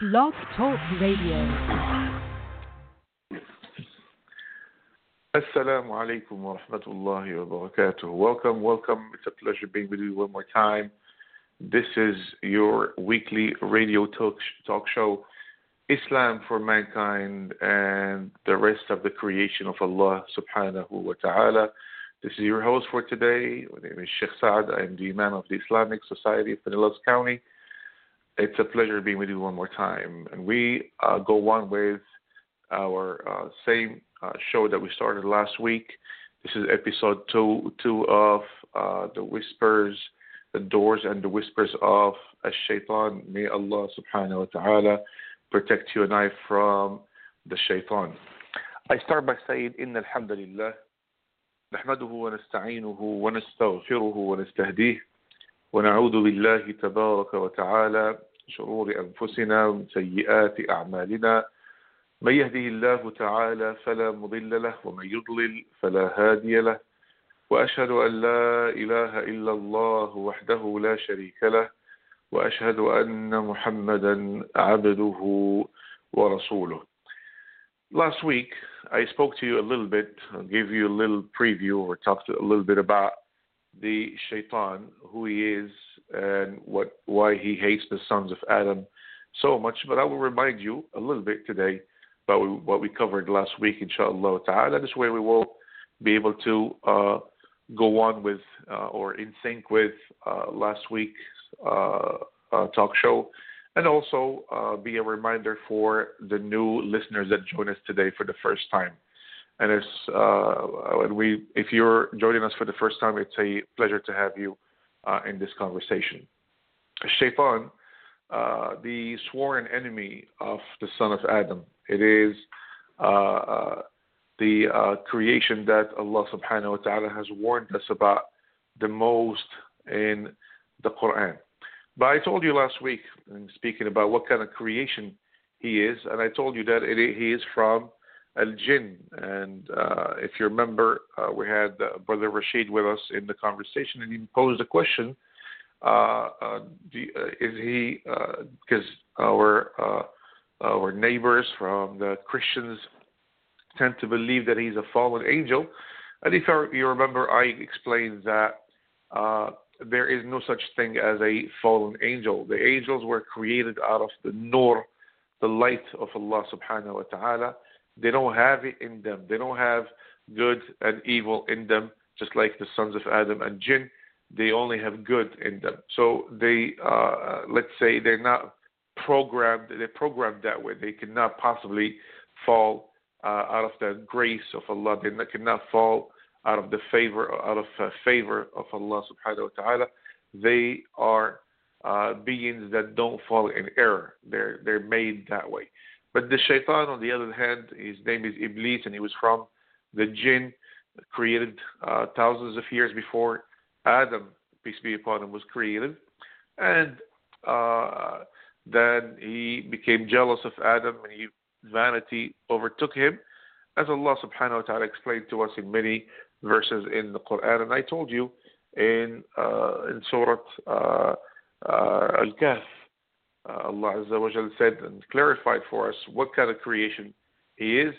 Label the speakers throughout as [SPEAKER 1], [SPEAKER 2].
[SPEAKER 1] Blog Talk Radio.
[SPEAKER 2] Assalamu alaikum wa rahmatullahi wa barakatuh. Welcome, welcome. It's a pleasure being with you one more time. This is your weekly radio talk, talk show, Islam for Mankind and the rest of the creation of Allah subhanahu wa ta'ala. This is your host for today. My name is Sheikh Saad. I am the Imam of the Islamic Society of Pinellas County. It's a pleasure being with you one more time. And we uh, go on with our uh, same uh, show that we started last week. This is episode two, two of uh, the whispers, the doors and the whispers of Ash-Shaytan. May Allah subhanahu wa ta'ala protect you and I from the shaitan. I start by saying, إن الحمد لله نحمده ونستعينه ونستغفره ونستهديه ونعوذ بالله تبارك وتعالى شرور أنفسنا ومن سيئات أعمالنا. من يهده الله تعالى فلا مضل له ومن يضلل فلا هادي له. وأشهد أن لا إله إلا الله وحده لا شريك له وأشهد أن محمدا عبده ورسوله. Last week, I spoke to you a little bit, gave you a little preview, or talked a little bit about the shaitan, who he is, and what why he hates the sons of Adam so much. But I will remind you a little bit today about what we covered last week, inshallah ta'ala. This way we will be able to uh, go on with uh, or in sync with uh, last week's uh, uh, talk show and also uh, be a reminder for the new listeners that join us today for the first time. And it's uh, we, if you're joining us for the first time, it's a pleasure to have you uh, in this conversation. Shaitan, uh, the sworn enemy of the son of Adam, it is uh, uh, the creation that Allah Subhanahu wa Taala has warned us about the most in the Quran. But I told you last week, in speaking about what kind of creation he is, and I told you that it, he is from Al Jinn. And uh, if you remember, uh, we had uh, Brother Rashid with us in the conversation, and he posed a question: uh, uh, do, uh, Is he? Because our our neighbors from the Christians tend to believe that he's a fallen angel. And if you remember, I explained that there is no such thing as a fallen angel. The angels were created out of the nur, the light of Allah subhanahu wa ta'ala. They don't have it in them. They don't have good and evil in them, just like the sons of Adam and Jinn. They only have good in them. So they, uh, let's say, they're not programmed. They're programmed that way. They cannot possibly fall uh, out of the grace of Allah. They cannot fall out of the favor out of uh, favor of Allah subhanahu wa ta'ala. They are uh, beings that don't fall in error. They're they're made that way. But the shaitan, on the other hand, his name is Iblis, and he was from the jinn, created uh, thousands of years before Adam, peace be upon him, was created. And uh, then he became jealous of Adam, and he, vanity overtook him, as Allah subhanahu wa ta'ala explained to us in many verses in the Quran. And I told you in uh, in Surah uh, uh, Al-Kahf, uh, Allah Azza wa Jal said and clarified for us what kind of creation He is.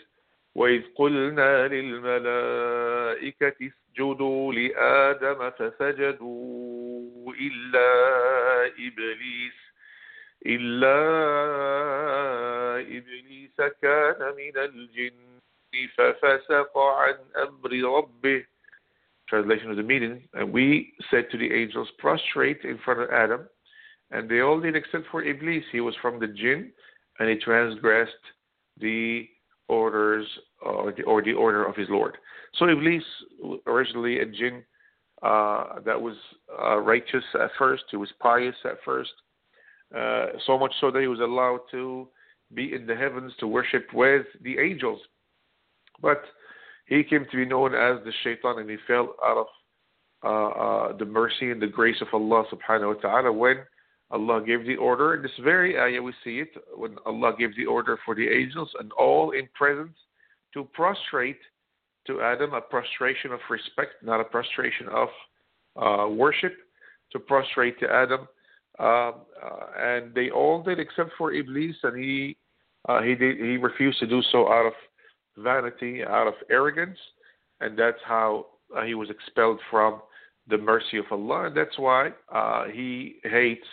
[SPEAKER 2] وإذ قلنا للملائكة اسجدوا لآدم فسجدوا إلا إبليس إلا إبليس كان من الجن ففسق عن أمر ربه Translation of the meaning, and we said to the angels, prostrate in front of Adam, and they all did except for Iblis. He was from the jinn, and he transgressed the orders or the, or the order of his Lord. So Iblis, originally a jinn uh, that was uh, righteous at first, he was pious at first, uh, so much so that he was allowed to be in the heavens to worship with the angels. But he came to be known as the shaitan and he fell out of uh, uh, the mercy and the grace of Allah subhanahu wa ta'ala when Allah gave the order. In this very ayah we see it, when Allah gave the order for the angels and all in presence to prostrate to Adam, a prostration of respect, not a prostration of uh, worship, to prostrate to Adam. Um, uh, and they all did except for Iblis, and he uh, he did he refused to do so out of vanity, out of arrogance, and that's how uh, he was expelled from the mercy of Allah, and that's why uh, he hates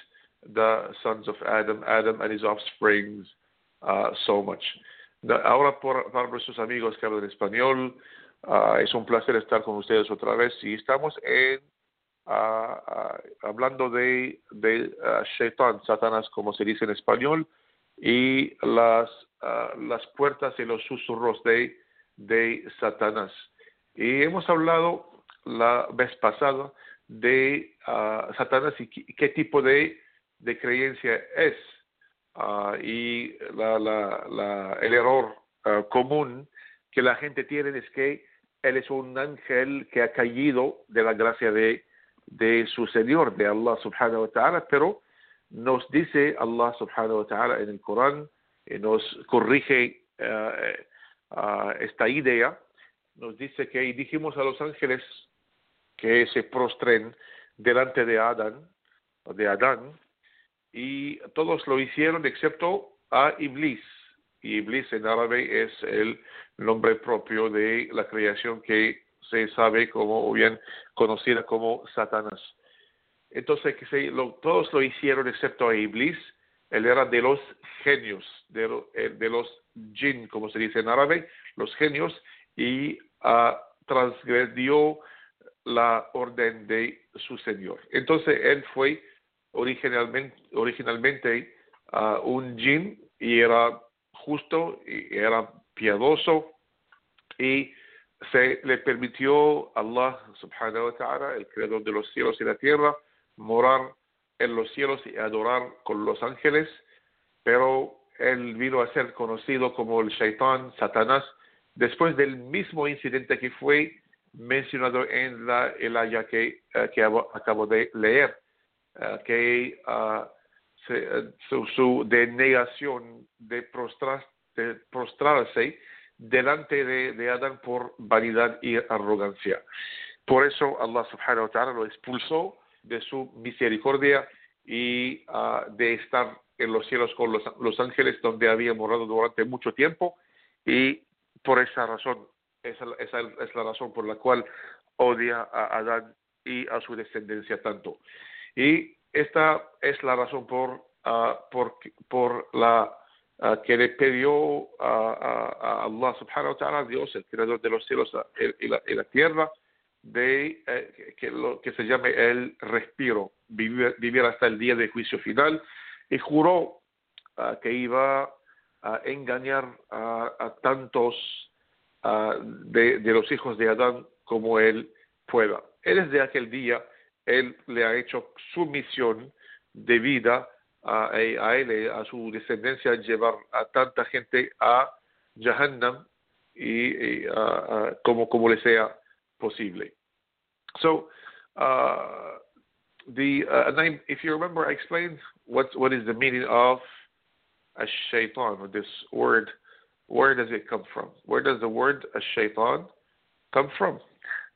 [SPEAKER 2] the sons of Adam, Adam and his offsprings uh, so much. Ahora, por, para nuestros amigos que hablan español, uh, es un placer estar con ustedes otra vez y estamos en uh, hablando de, de Shaitan, Satanás, como se dice en español, y las, las puertas y los susurros de, de Satanás. Y hemos hablado la vez pasada de Satanás y qué tipo de de creencia es. Uh, y la, la, la, el error uh, común que la gente tiene es que él es un ángel que ha caído de la gracia de, de su Señor, de Allah subhanahu wa ta'ala, pero nos dice Allah subhanahu wa ta'ala en el Corán, y nos corrige uh, esta idea, nos dice que dijimos a los ángeles que se prostren delante de Adán, de Adán, y todos lo hicieron excepto a Iblis. Y Iblis en árabe es el nombre propio de la creación que se sabe como, o bien conocida como Satanás. Entonces, que se, todos lo hicieron excepto a Iblis. Él era de los genios, de, eh, de los jinn, como se dice en árabe, los genios, y uh, transgredió la orden de su Señor. Entonces, él fue originalmente, originalmente uh, un jin y era justo y era piadoso y se le permitió a Allah subhanahu wa ta'ala, el creador de los cielos y la tierra, morar en los cielos y adorar con los ángeles, pero él vino a ser conocido como el shaitán, Satanás, después del mismo incidente que fue mencionado en la, el aya que, uh, que acabo de leer. Que ah, eh, su, denegación de, prostrarse delante de, Adán por vanidad y arrogancia. Por eso Allah subhanahu wa ta'ala lo expulsó de su misericordia y ah, de estar en los cielos con los, ángeles donde había morado durante mucho tiempo y por esa razón, esa, esa, es la razón por la cual odia a Adán y a su descendencia tanto. Y esta es la razón por, ah, por, por la ah, que le pidió a, Allah subhanahu wa ta'ala, Dios, el creador de los cielos y la, y la tierra, de eh, que, lo, que se llame el respiro, vivir, hasta el día de juicio final, y juró ah, que iba a engañar a, tantos de, de, los hijos de Adán como él pueda. Él es de aquel día él le ha hecho su misión de vida a, a él, a su descendencia, llevar a tanta gente a Jahannam y, y uh, como, como le sea posible. So, uh, the uh, name, if you remember, I explained what what is the meaning of a shaitan, this word. Where does it come from? Where does the word a shaitan come from?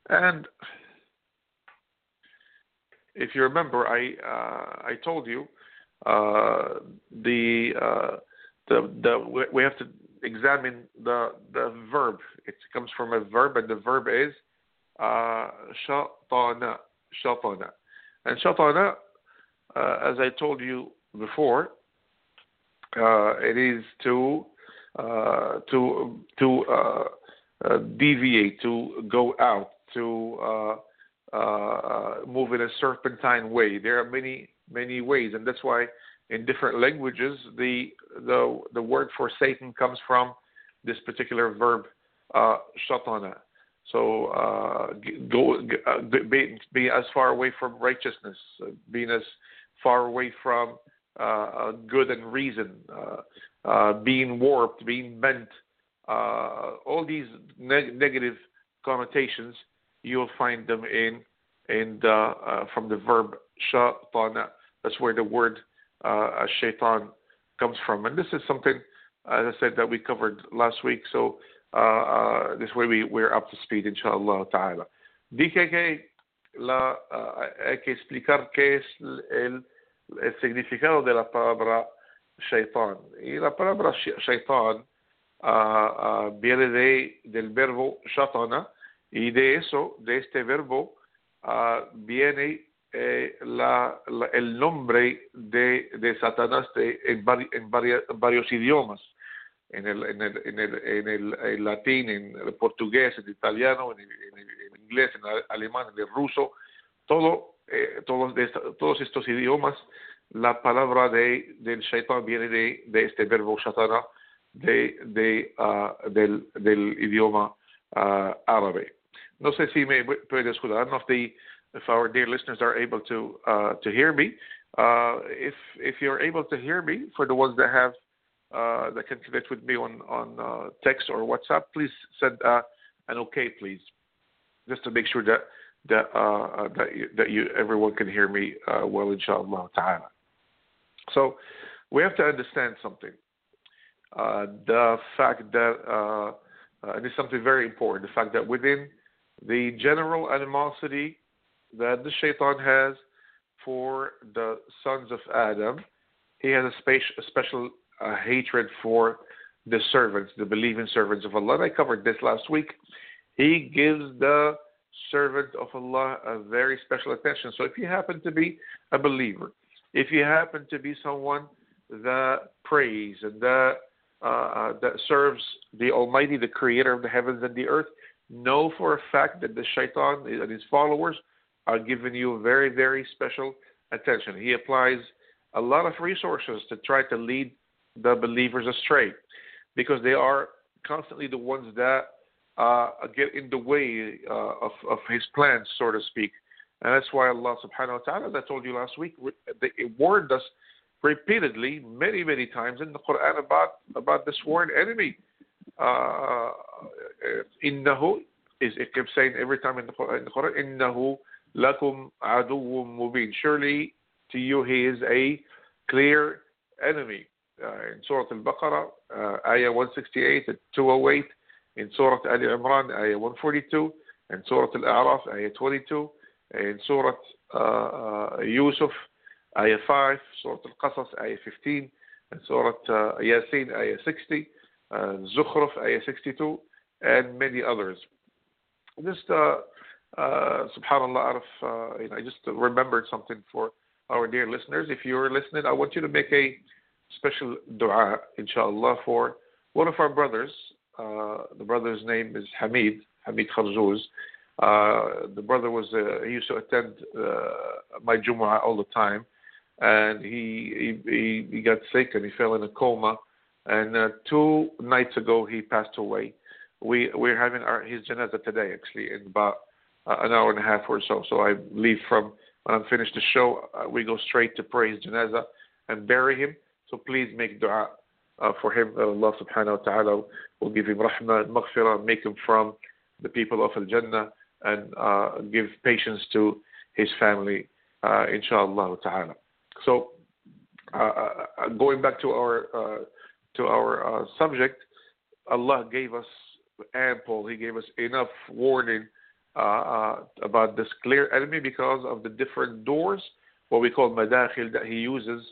[SPEAKER 2] And if you remember, I uh, I told you uh, the uh, the the we have to examine the the verb. It comes from a verb, and the verb is uh, shatana shatana, and shatana, uh, as I told you before, uh, it is to to to deviate, to go out, to uh, uh, uh, move in a serpentine way. There are many many ways, and that's why in different languages the the the word for Satan comes from this particular verb uh, shatana. So uh, go uh, be, be as far away from righteousness, uh, being as far away from uh, good and reason, uh, uh, being warped, being bent, uh, all these neg- negative connotations you'll find them in in the, uh, from the verb shaitana. That's where the word uh, shaitan comes from. And this is something, as I said, that we covered last week. So uh, uh this way we, we're up to speed, inshallah ta'ala. Dije que la, uh, hay que explicar qué es el, el significado de la palabra shaitan. Y la palabra shaitan uh, viene de, del verbo shatana, y de eso, de este verbo, viene eh, la, la, el nombre de, de Satanás de, en, en, varias, varios idiomas, en el, en el, en el, en el, latín, en el portugués, en el italiano, en, el, inglés, en el alemán, en el ruso, todo, eh, todos, de, todos estos idiomas, la palabra de, del shaitan viene de, de este verbo shatana, de, de, uh, del, del idioma uh, árabe. No sé si me puede escuchar, no the if our dear listeners are able to uh, to hear me. Uh, if if you're able to hear me, for the ones that have uh, that can connect with me on on uh, text or WhatsApp, please send uh, an okay, please, just to make sure that that uh, that you, that you everyone can hear me well, inshallah ta'ala. So we have to understand something. the fact that and it's something very important. The fact that within the general animosity that the shaitan has for the sons of Adam. He has a, a special uh, hatred for the servants, the believing servants of Allah. I covered this last week. He gives the servant of Allah a very special attention. So if you happen to be a believer, if you happen to be someone that prays and that uh, uh that serves the Almighty, the Creator of the heavens and the earth, know for a fact that the shaitan and his followers are giving you very, very special attention. He applies a lot of resources to try to lead the believers astray because they are constantly the ones that uh, get in the way uh, of, of his plans, so to speak. And that's why Allah subhanahu wa ta'ala, as I told you last week, it warned us repeatedly, many, many times in the Quran about, about this sworn enemy. Uh, innahu is it keeps saying every time in the, in the Quran, innahu lakum adu mubin. Surely to you he is a clear enemy. Uh, in Surah Al-Baqarah, uh, Ayah 168 and 208. In Surah Al Imran, Ayah 142. In Surah Al-A'raf, Ayah 22. In Surah uh, uh, Yusuf, Ayah 5. Surah Al-Qasas, Ayah 15. In Surah uh, Yasin, Ayah 60. Uh, Zukhruf, Ayah 62. And many others. Just uh, uh, subhanallah, of, uh, you know, I just remembered something for our dear listeners. If you're listening, I want you to make a special dua, inshallah, for one of our brothers. Uh, the brother's name is Hamid, Hamid Kharzouz. Uh, the brother was, he used to attend my Jumu'ah all the time. And he, he, he got sick and he fell in a coma. And uh, two nights ago, he passed away. We, we're having our, his janazah today, actually, in about uh, an hour and a half or so. So I leave from when I'm finished the show, uh, we go straight to pray his janazah and bury him. So please make dua uh, for him. That Allah subhanahu wa ta'ala will give him rahmah and maghfirah, make him from the people of Al Jannah and uh, give patience to his family, uh, inshallah ta'ala. So uh, uh, going back to our to our subject, Allah gave us ample, He gave us enough warning uh, uh, about this clear enemy because of the different doors, what we call madakhil, that he uses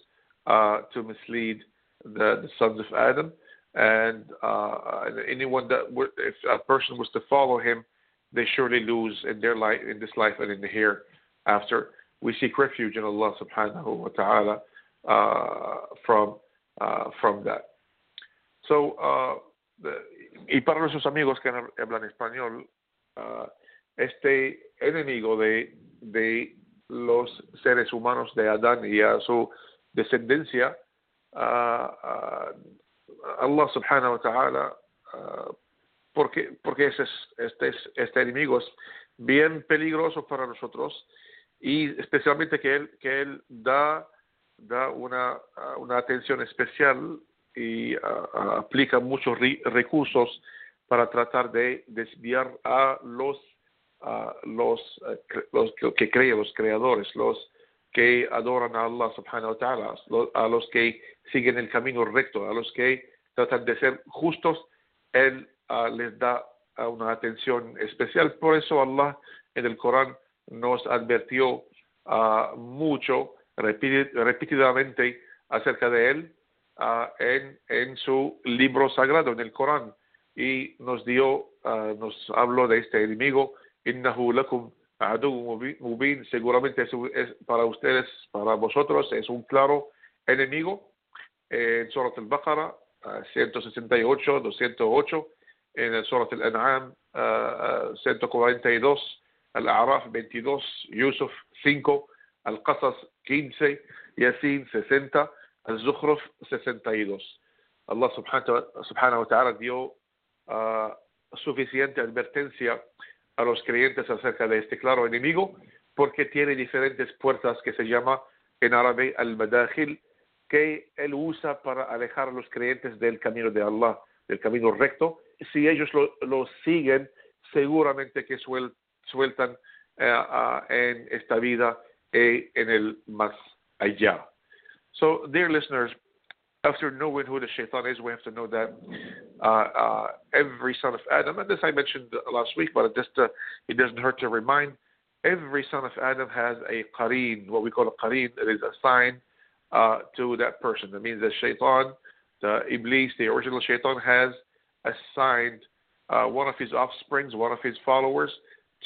[SPEAKER 2] uh, to mislead the, the, sons of Adam. And uh, anyone that, if a person was to follow him, they surely lose in their life, in this life and in the hereafter. We seek refuge in Allah subhanahu wa ta'ala uh, from, uh, from that. So, the, y para nuestros amigos que hablan español, este enemigo de, de los seres humanos de Adán y a su descendencia, uh, uh, Allah subhanahu wa ta'ala, uh, porque, porque ese, este, este enemigo es bien peligroso para nosotros y especialmente que él, que él da, da una, una atención especial y aplica muchos recursos para tratar de desviar a los uh, los, uh, los que creen, los creadores, los que adoran a Allah subhanahu wa ta'ala, a los que siguen el camino recto, a los que tratan de ser justos, Él uh, les da una atención especial. Por eso Allah en el Corán nos advirtió mucho repetidamente acerca de él uh, en, en su libro sagrado, en el Corán, y nos dio, uh, nos habló de este enemigo, innahu lakum mubin, seguramente es, es, para ustedes, para vosotros, es un claro enemigo. En Surat al-Baqarah, 168, 208, en el Surat al-An'am, 142, Al-A'raf 22, Yusuf 5, Al-Qasas 15, Yasin 60, Al-Zukhruf 62. Allah subhanahu wa ta'ala dio uh, suficiente advertencia a los creyentes acerca de este claro enemigo porque tiene diferentes puertas que se llama en árabe al-madakhil que él usa para alejar a los creyentes del camino de Allah, del camino recto. Si ellos lo, lo siguen, seguramente que suel, sueltan uh, en esta vida y en el más allá. So, dear listeners, after knowing who the shaitan is, we have to know that uh, uh, every son of Adam, and this I mentioned last week, but it just uh, it doesn't hurt to remind. Every son of Adam has a qareen, what we call a qareen, that is assigned uh, to that person. That means the shaitan, the iblis, the original shaitan, has assigned uh, one of his offsprings, one of his followers,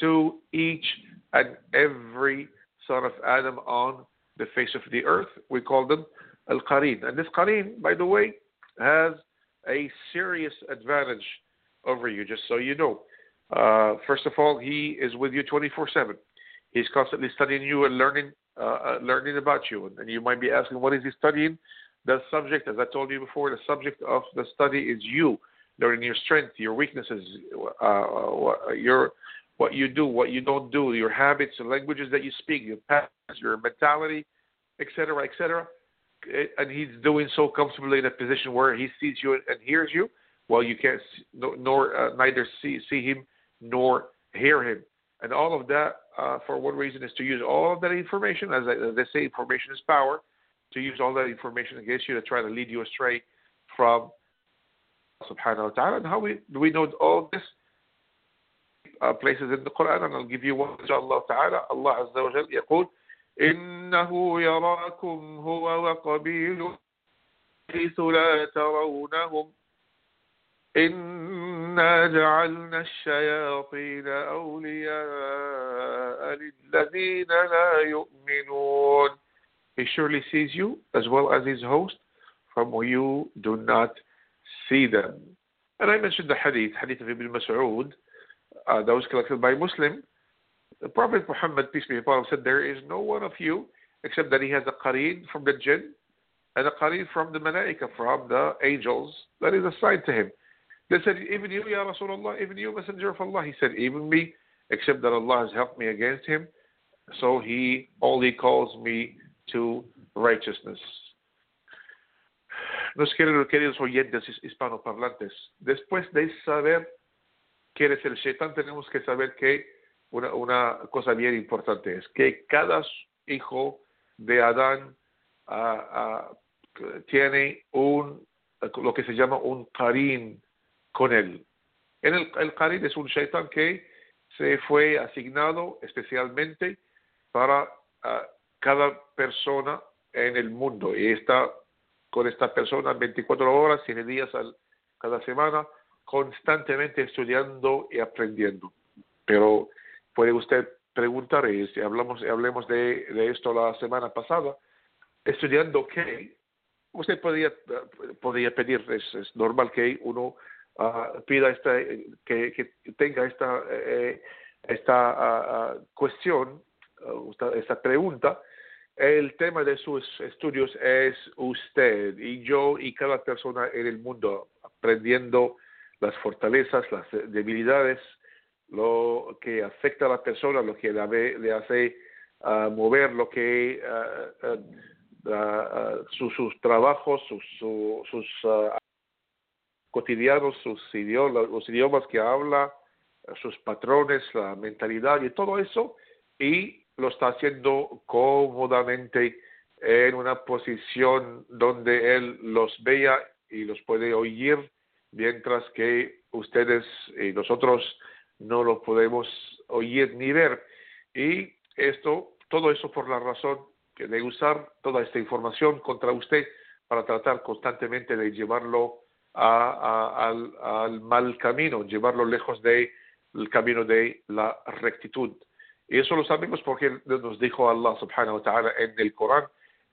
[SPEAKER 2] to each and every son of Adam on the face of the earth. We call them al qareen. And this qareen, by the way, has a serious advantage over you, just so you know. Uh, first of all, he is with you 24 7. He's constantly studying you and learning, uh, uh, learning about you. And you might be asking, what is he studying? The subject, as I told you before, the subject of the study is you, learning your strength, your weaknesses, uh, uh your what you do, what you don't do, your habits, the languages that you speak, your past, your mentality, etc., etc. And he's doing so comfortably in a position where he sees you and hears you, while you can't nor uh, neither see see him nor hear him. And all of that, uh, for one reason, is to use all of that information, as they say, information is power, to use all that information against you to try to lead you astray from subhanahu wa ta'ala. And how we, do we know all this? uh, places in the Quran, and I'll give you one, inshallah ta'ala. Allah Azza wa Jal يقول إنه يراكم هو وقبيله حيث لا ترونهم إنا جعلنا الشياطين أولياء للذين لا يؤمنون He surely sees you as well as his host from where you do not see them. And I mentioned the hadith, hadith of Ibn Mas'ud, uh, that was collected by Muslim, the Prophet Muhammad, peace be upon him, said, There is no one of you except that he has a qareen from the jinn and a qareen from the malaika, from the angels, that is assigned to him. They said, Even you, Ya Rasulullah, even you, Messenger of Allah. He said, Even me, except that Allah has helped me against him. So he only calls me to righteousness. Nos queridos oyentes hispanoparlantes, después de saber quiere es el Shaitan, tenemos que saber que una, una cosa bien importante es que cada hijo de Adán uh, tiene un lo que se llama un Karim con él. En el, el es un Shaitan que se fue asignado especialmente para uh, cada persona en el mundo y está con esta persona 24 horas, 7 días al, cada semana constantemente estudiando y aprendiendo. Pero puede usted preguntar, y hablamos, hablemos de, esto la semana pasada, estudiando qué, usted podría, podría pedir, es, normal que uno uh, pida esta, que, tenga esta, eh, esta uh, cuestión, esta pregunta, el tema de sus estudios es usted y yo y cada persona en el mundo aprendiendo las fortalezas, las debilidades, lo que afecta a la persona, lo que le hace uh, mover, lo que uh, uh, sus, sus, trabajos, sus, sus cotidianos, sus idiomas, los idiomas que habla, sus patrones, la mentalidad y todo eso, y lo está haciendo cómodamente en una posición donde él los vea y los puede oír mientras que ustedes y nosotros no lo podemos oír ni ver. Y esto, todo eso por la razón de usar toda esta información contra usted para tratar constantemente de llevarlo al, al, mal camino, llevarlo lejos del camino de la rectitud. Y eso lo sabemos porque nos dijo Allah subhanahu wa ta'ala en el Corán,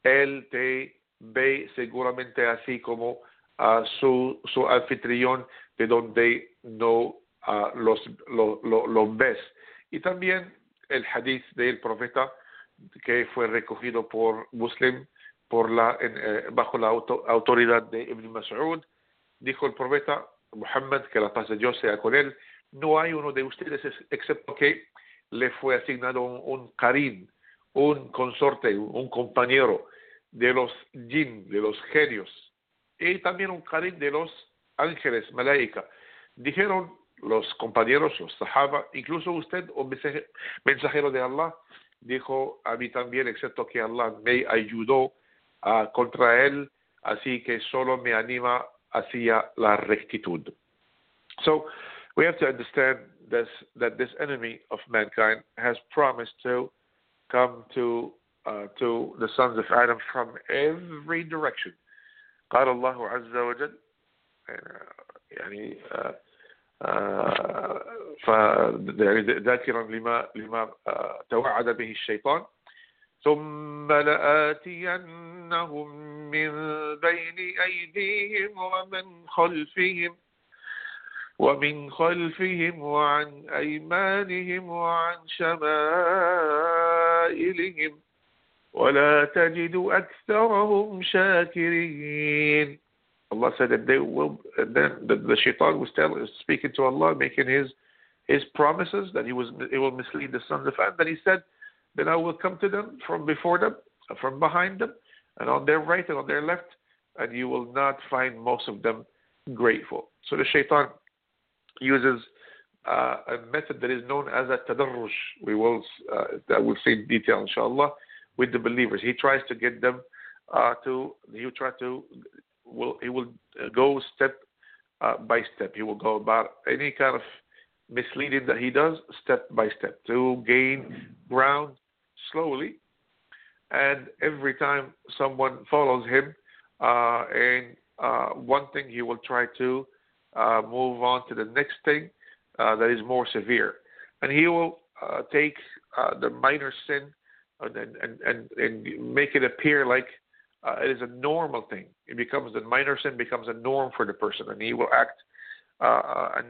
[SPEAKER 2] Él te ve seguramente así como a su, su anfitrión de donde no los, lo, lo, ves. Y también el hadith del profeta que fue recogido por Muslim por la, eh, bajo la autoridad de Ibn Mas'ud, dijo el profeta Muhammad, que la paz de Dios sea con él, no hay uno de ustedes excepto que le fue asignado un, un un consorte, un compañero de los jinn, de los genios, y también un karim de los ángeles, malaika. Dijeron los compañeros, los sahaba, incluso usted, un mensajero de Allah, dijo a mí también, excepto que Allah me ayudó contra él, así que solo me anima hacia la rectitud. So we have to understand this, that this enemy of mankind has promised to come to uh, to the sons of Adam from every direction. قال الله عز وجل يعني فذاكرا لما لما توعد به الشيطان. ثم لآتينهم من بين أيديهم ومن خلفهم ومن خلفهم وعن أيمانهم وعن شمائلهم. ولا تجد أكثرهم شاكرين. Allah said that they will then the, the shaitan was speaking to Allah making his his promises that he was it will mislead the sons of Adam. Then he said then I will come to them from before them from behind them and on their right and on their left and you will not find most of them grateful. So the shaitan uses uh, a method that is known as a tadarruj. we will uh, that we'll see in detail inshallah with the believers. He tries to get them uh, to. He will try to. Will he will go step uh, by step. He will go about any kind of misleading that he does step by step to gain ground slowly. And every time someone follows him, uh, and uh, one thing he will try to uh, move on to the next thing uh, that is more severe. And he will uh, take uh, the minor sin and, and, and, and make it appear like uh, it is a normal thing. It becomes the minor sin becomes a norm for the person, and he will act, uh, and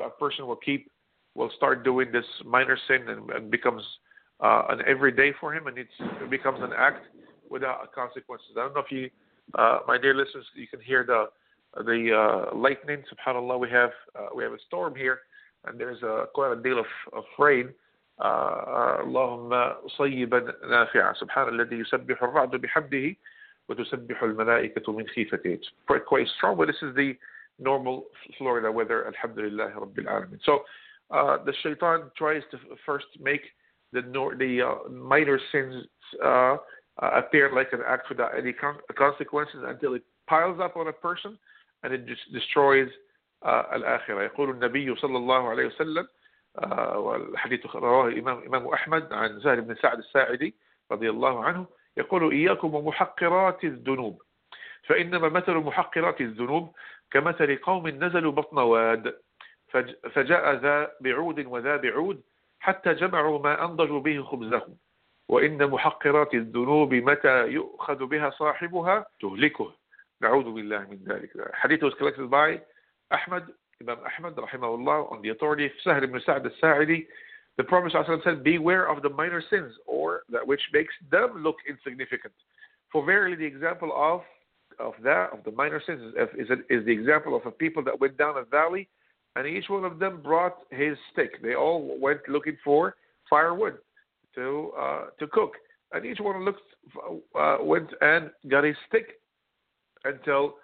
[SPEAKER 2] a person will keep, will start doing this minor sin and, and becomes uh, an everyday for him, and it becomes an act without consequences. I don't know if you, my dear listeners, you can hear the the uh, lightning. Subhanallah, we have uh, we have a storm here, and there's uh, quite a deal of, of rain. اللهم صيبا نافعا سبحان الذي يسبح الرعد بحمده وتسبح الملائكة من خيفته. It's quite strong, but this is the normal Florida weather. Alhamdulillah Rabbil Alamin. So uh, the shaitan tries to first make the the uh, minor sins uh, appear like an act without any con- consequences until it piles up on a person and it just destroys uh, الآخرة يقول النبي صلى الله عليه وسلم uh, والحديث رواه الإمام إمام أحمد عن زهر بن سعد الساعدي رضي الله عنه يقول إياكم ومحقرات الذنوب. فإنما مثل محقرات الذنوب كمثل قوم نزلوا بطن واد فجاء ذا بعود وذا بعود حتى جمعوا ما أنضجوا به خبزهم. وإن محقرات الذنوب متى يؤخذ بها صاحبها تهلكه. نعوذ بالله من ذلك. By Ahmad, Imam Ahmad, rahimahullah, on the authority of Sahl ibn Sa'd al-Sa'idi. The Prophet said, beware of the minor sins, or that which makes them look insignificant. For verily the example of of that, of the minor sins, is, is the example of a people that went down a valley, and each one of them brought his stick. They all went looking for firewood to uh, to cook, and each one looked uh, went and got his stick until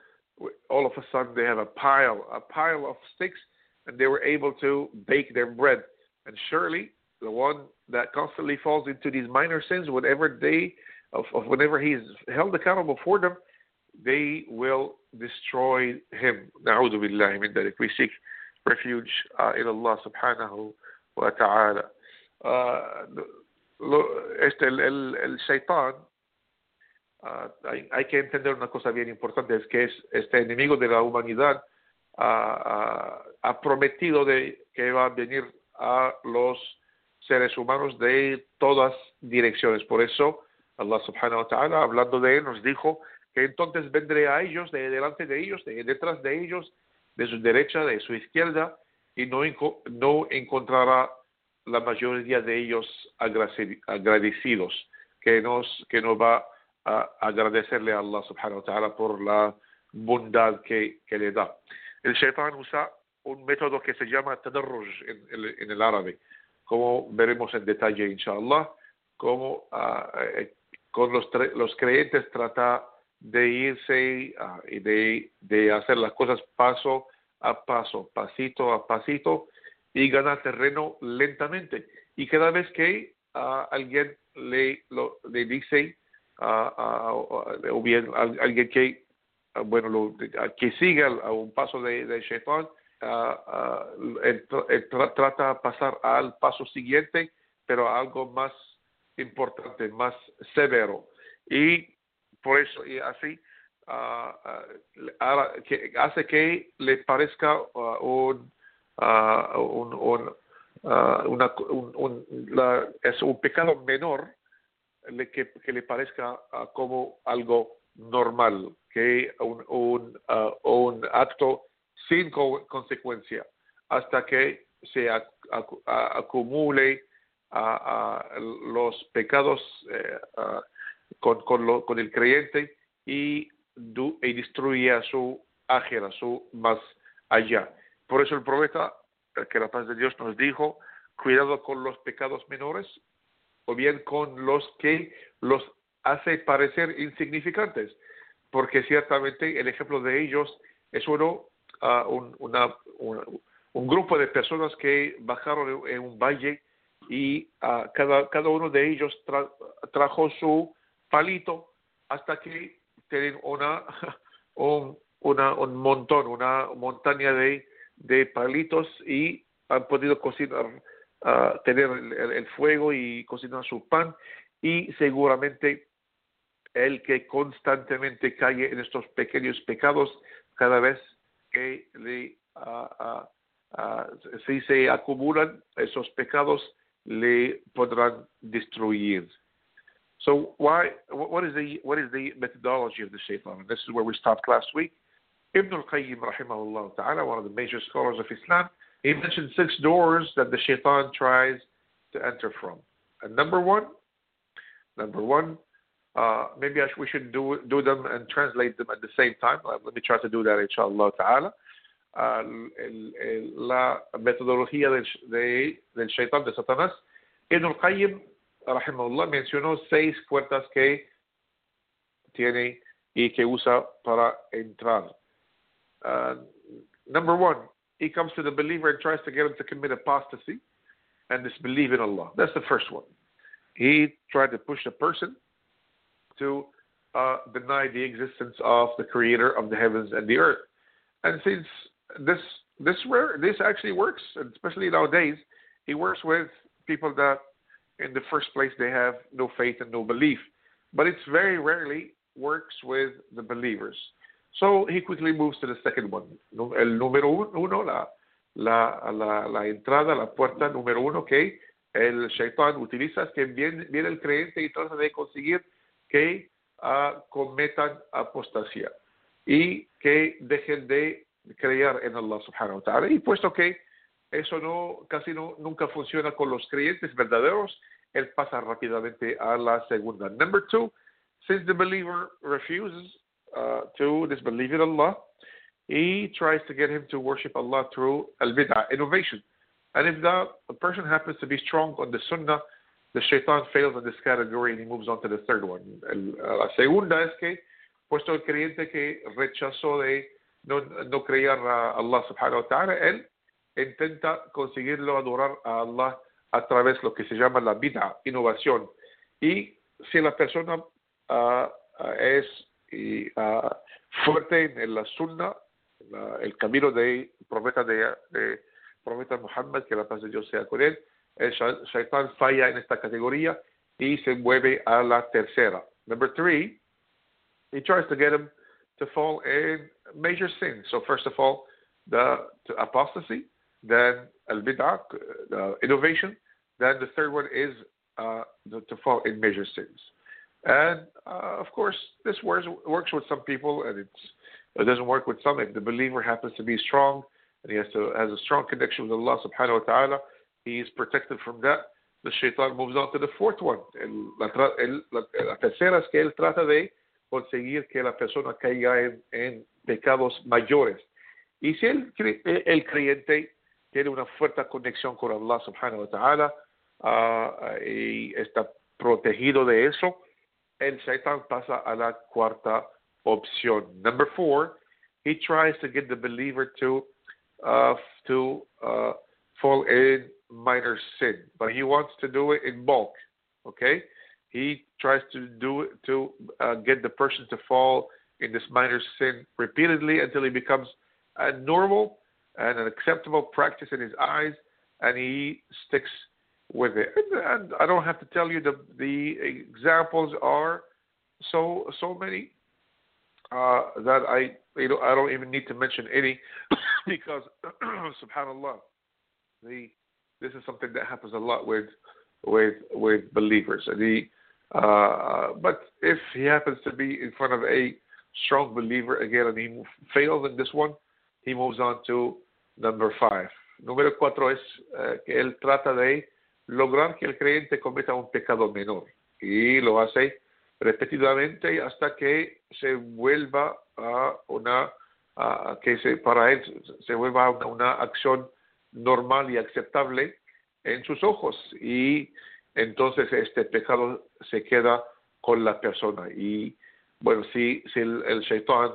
[SPEAKER 2] all of a sudden they have a pile, a pile of sticks, and they were able to bake their bread. And surely the one that constantly falls into these minor sins, whenever they, of, of whenever he is held accountable for them, they will destroy him. Na'udhu billahi min dhalik. We seek refuge uh, in Allah subhanahu wa ta'ala. Uh, este, el, el, el shaitan ah, hay, que entender una cosa bien importante, es que es este enemigo de la humanidad ha prometido de que va a venir a los seres humanos de todas direcciones. Por eso Allah subhanahu wa ta'ala, hablando de él, nos dijo que entonces vendré a ellos, de delante de ellos, de detrás de ellos, de su derecha, de su izquierda, y no, no encontrará la mayoría de ellos agradecidos, que nos, que nos va a agradecerle a Allah subhanahu wa ta'ala por la bondad que, que le da. El shaitan usa un método que se llama tadarruj en, en, el árabe, como veremos en detalle, inshallah, como uh, con los, los creyentes trata de irse uh, y de, de hacer las cosas paso a paso, pasito a pasito, y ganar terreno lentamente. Y cada vez que uh, alguien le, lo, le dice, o bien alguien que, bueno, lo, que siga a un paso de, de Shaitan, trata de pasar al paso siguiente, pero algo más importante, más severo. Y por eso, y así, que hace que le parezca un, un, una, es un pecado menor que, que le parezca como algo normal, que un, un, un acto sin consecuencia hasta que se acumule los pecados eh, con, con, el creyente y, y destruya su ajera, su más allá. Por eso el profeta, que la paz de Dios nos dijo, cuidado con los pecados menores o bien con los que los hace parecer insignificantes, porque ciertamente el ejemplo de ellos es uno un, una, un grupo de personas que bajaron en un valle y cada, cada uno de ellos trajo su palito hasta que tienen una, un, una, un montón, una montaña de, de palitos y han podido cocinar, tener el, fuego y cocinar su pan y seguramente el que constantemente cae en estos pequeños pecados cada vez que le, si se acumulan esos pecados, le podrán destruir. So why, what is the, what is the methodology of the shaitan? And this is where we stopped last week. Ibn al-Qayyim rahimahullah ta'ala, one of the major scholars of Islam, he mentioned six doors that the shaitan tries to enter from. And number one, number one, uh, maybe sh- we should do do them and translate them at the same time. Uh, let me try to do that, inshallah ta'ala. Uh, la metodología del, de, del shaitan, de Satanás. Ibn al-Qayyim, rahimahullah, mencionó seis puertas que tiene y que usa para entrar. Uh, number one, he comes to the believer and tries to get him to commit apostasy and disbelieve in Allah. That's the first one. He tried to push the person to uh, deny the existence of the creator of the heavens and the earth. And since this this rare, this actually works, especially nowadays, it works with people that in the first place they have no faith and no belief. But it's very rarely works with the believers. So he quickly moves to the second one. El número uno, la, la, la, la entrada, la puerta número uno que el shaitan utiliza que viene, viene el creyente y trata de conseguir que uh, cometan apostasía y que dejen de creer en Allah subhanahu wa ta'ala. Y puesto que eso no casi no nunca funciona con los creyentes verdaderos, él pasa rápidamente a la segunda. Number two, since the believer refuses uh, to disbelieve in Allah, he tries to get him to worship Allah through al-bid'ah, innovation. And if the person happens to be strong on the sunnah, the shaitan fails in this category and he moves on to the third one. La segunda es que, puesto el creyente que rechazó de no, no creer a Allah subhanahu wa ta'ala, él intenta conseguirlo adorar a Allah a través de lo que se llama la bid'ah, innovación. Y si la persona uh, es uh, fuerte en la sunna, la, el camino del profeta de, de profeta Muhammad, que la paz de Dios sea con él, el Shaitan falla en esta categoría y se mueve a la tercera. Number three, he tries to get him to fall in major sins. So first of all, the apostasy, then al-bid'ah, uh, innovation, then the third one is uh, the, to fall in major sins. And uh, of course, this works, works with some people, and it doesn't work with some. If the believer happens to be strong and he has to has a strong connection with Allah Subhanahu wa Taala, he is protected from that. The shaitan moves on to the fourth one. El, la, tercera es que él trata de conseguir que la persona caiga en, en pecados mayores. Y si el, el creyente tiene una fuerte conexión con Allah Subhanahu wa Taala uh, y está protegido de eso, el shaitan pasa a la cuarta opción. Number four, he tries to get the believer to uh, to uh, fall in minor sin, but he wants to do it in bulk. Okay, he tries to do it to uh, get the person to fall in this minor sin repeatedly until he becomes a normal and an acceptable practice in his eyes, and he sticks with it. And, and I don't have to tell you the the examples are so so many uh, that I you know I don't even need to mention any because Subhanallah, the this is something that happens a lot with with with believers. The uh, but if he happens to be in front of a strong believer again and he fails in this one, he moves on to number five. Número cuatro es uh, que él trata de lograr que el creyente cometa un pecado menor. Y lo hace repetidamente hasta que se vuelva a una que se, para él se vuelva una, una acción normal y aceptable en sus ojos. Y entonces este pecado se queda con la persona. Y bueno si, si el, el shaitán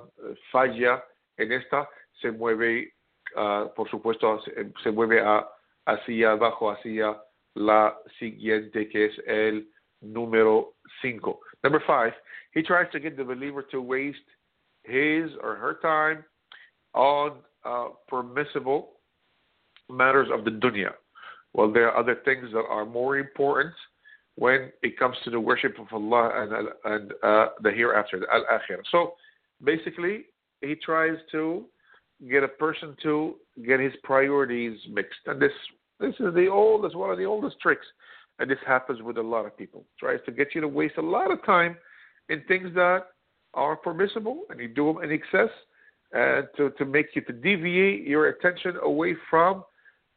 [SPEAKER 2] falla en esta se mueve uh, por supuesto se, se mueve a, hacia abajo hacia la siguiente que es el número 5 Number five, he tries to get the believer to waste his or her time on uh, permissible matters of the dunya. Well, there are other things that are more important when it comes to the worship of Allah and, and uh, the hereafter, the al-akhirah. So basically, he tries to get a person to get his priorities mixed, and this this is the oldest one of the oldest tricks and this happens with a lot of people. Tries to get you to waste a lot of time in things that are permissible, and you do them in excess, and to, to make you to deviate your attention away from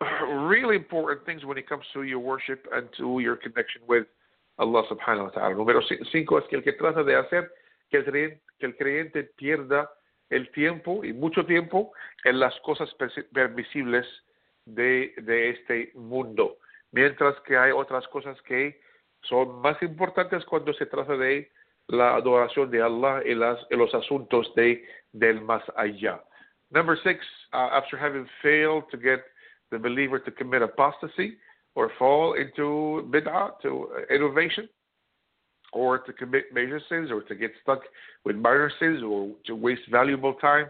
[SPEAKER 2] really important things when it comes to your worship and to your connection with Allah subhanahu wa ta'ala. Número cinco es que el que trata de hacer que el, creyente, que el creyente pierda el tiempo y mucho tiempo en las cosas permisibles de, de este mundo mientras que hay otras cosas que son más importantes cuando se trata de la adoración de Allah y, las, y los asuntos de, del más allá. Number six, uh, after having failed to get the believer to commit apostasy or fall into bid'ah, to innovation, or to commit major sins, or to get stuck with minor sins, or to waste valuable time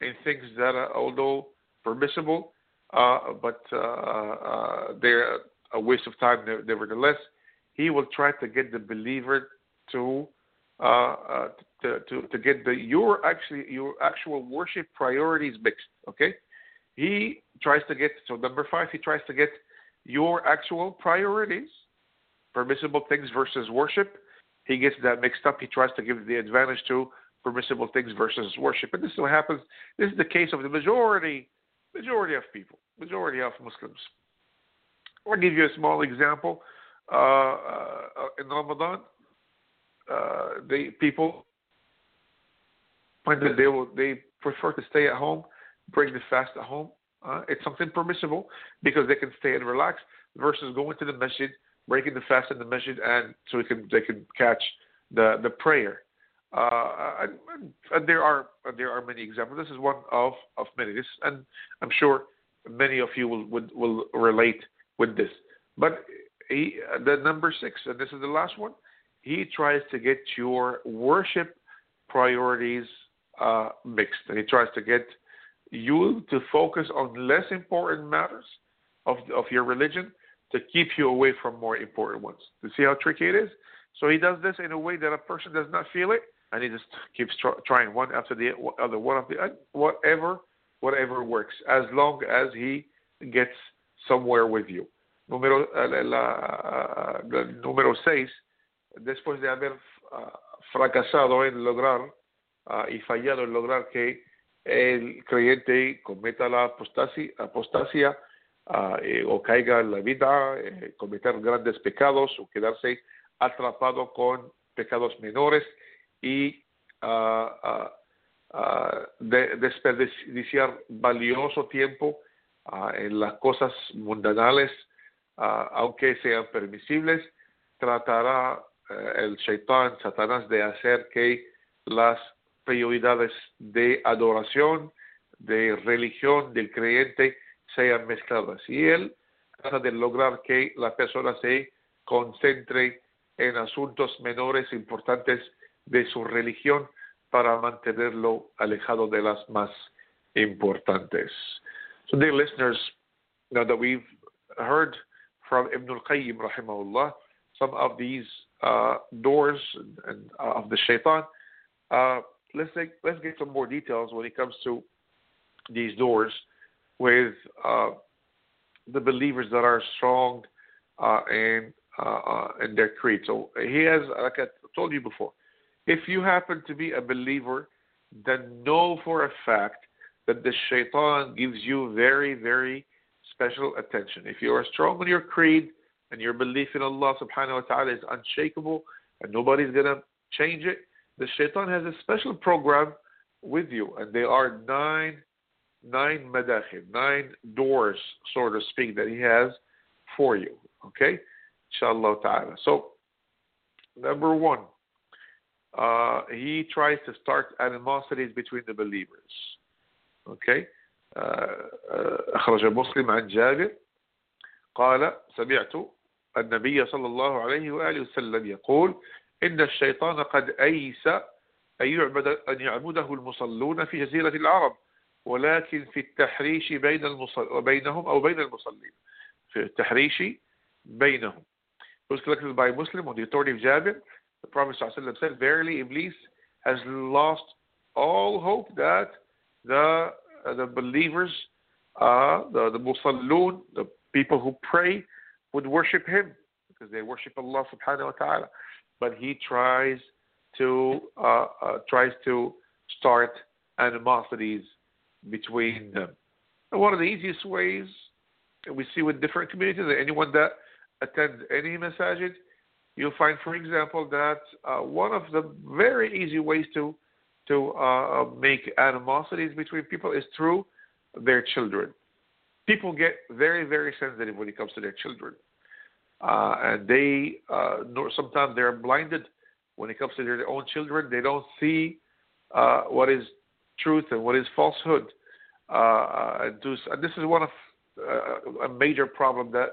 [SPEAKER 2] in things that are, although permissible, uh, but uh, uh, they're a waste of time nevertheless. He will try to get the believer to uh, uh, to, to to get the your actually your actual worship priorities mixed. Okay, he tries to get so number five. He tries to get your actual priorities, permissible things versus worship. He gets that mixed up. He tries to give the advantage to permissible things versus worship, and this is what happens. This is the case of the majority majority of people, majority of Muslims. I'll give you a small example. Uh, uh, in Ramadan, uh, the people they will they prefer to stay at home, break the fast at home. Uh, it's something permissible because they can stay and relax versus going to the masjid, breaking the fast in the masjid, and so they can they can catch the the prayer. Uh, and, there are there are many examples. This is one of of many. This and I'm sure many of you will will, will relate with this. But he, the number six, and this is the last one, he tries to get your worship priorities uh, mixed. And he tries to get you to focus on less important matters of, of your religion to keep you away from more important ones. To see how tricky it is? So he does this in a way that a person does not feel it, and he just keeps tr- trying one after the other, one after the other, whatever, whatever works, as long as he gets somewhere with you. Número, la, la, la, número seis, después de haber uh, fracasado en lograr uh, y fallado en lograr que el creyente cometa la apostasia, apostasia uh, eh, o caiga en la vida, eh, cometer grandes pecados o quedarse atrapado con pecados menores y de, desperdiciar valioso tiempo en las cosas mundanales, aunque sean permisibles, tratará eh, el shaitán, Satanás, de hacer que las prioridades de adoración, de religión del creyente sean mezcladas. Y él trata de lograr que la persona se concentre en asuntos menores importantes de su religión para mantenerlo alejado de las más importantes. So, dear listeners, now that we've heard from Ibn al-Qayyim, rahimahullah, some of these uh, doors and, and uh, of the shaitan, uh, let's take, let's get some more details when it comes to these doors with uh, the believers that are strong uh, in uh, in their creed. So he has, like I told you before, if you happen to be a believer, then know for a fact that the shaitan gives you very, very special attention. If you are strong in your creed and your belief in Allah subhanahu wa ta'ala is unshakable and nobody's going to change it, the shaitan has a special program with you. And there are nine, nine madakhil, nine doors, so to speak, that he has for you. Okay? Inshallah ta'ala. So, number one, uh, he tries to start animosities between the believers. Okay? أخرج مسلم عن جابر قال سمعت النبي صلى الله عليه وآله وسلم يقول إن الشيطان قد أيس أن يعبد أن يعبده المصلون في جزيرة العرب ولكن في التحريش بين المصل وبينهم أو بين المصلين في التحريش بينهم. Was collected by Muslim on the authority of Jabir the Prophet said, Verily, Iblis has lost all hope that the, uh, the believers, uh, the, the Musallun, the people who pray, would worship him because they worship Allah subhanahu wa ta'ala. But he tries to uh, uh, tries to start animosities between them. And one of the easiest ways we see with different communities, anyone that attends any masajid, you'll find, for example, that uh, one of the very easy ways to to uh, make animosities between people is through their children. People get very, very sensitive when it comes to their children, uh, and they uh, sometimes they're blinded when it comes to their own children. They don't see uh, what is truth and what is falsehood. Uh, and this is one of a major problem that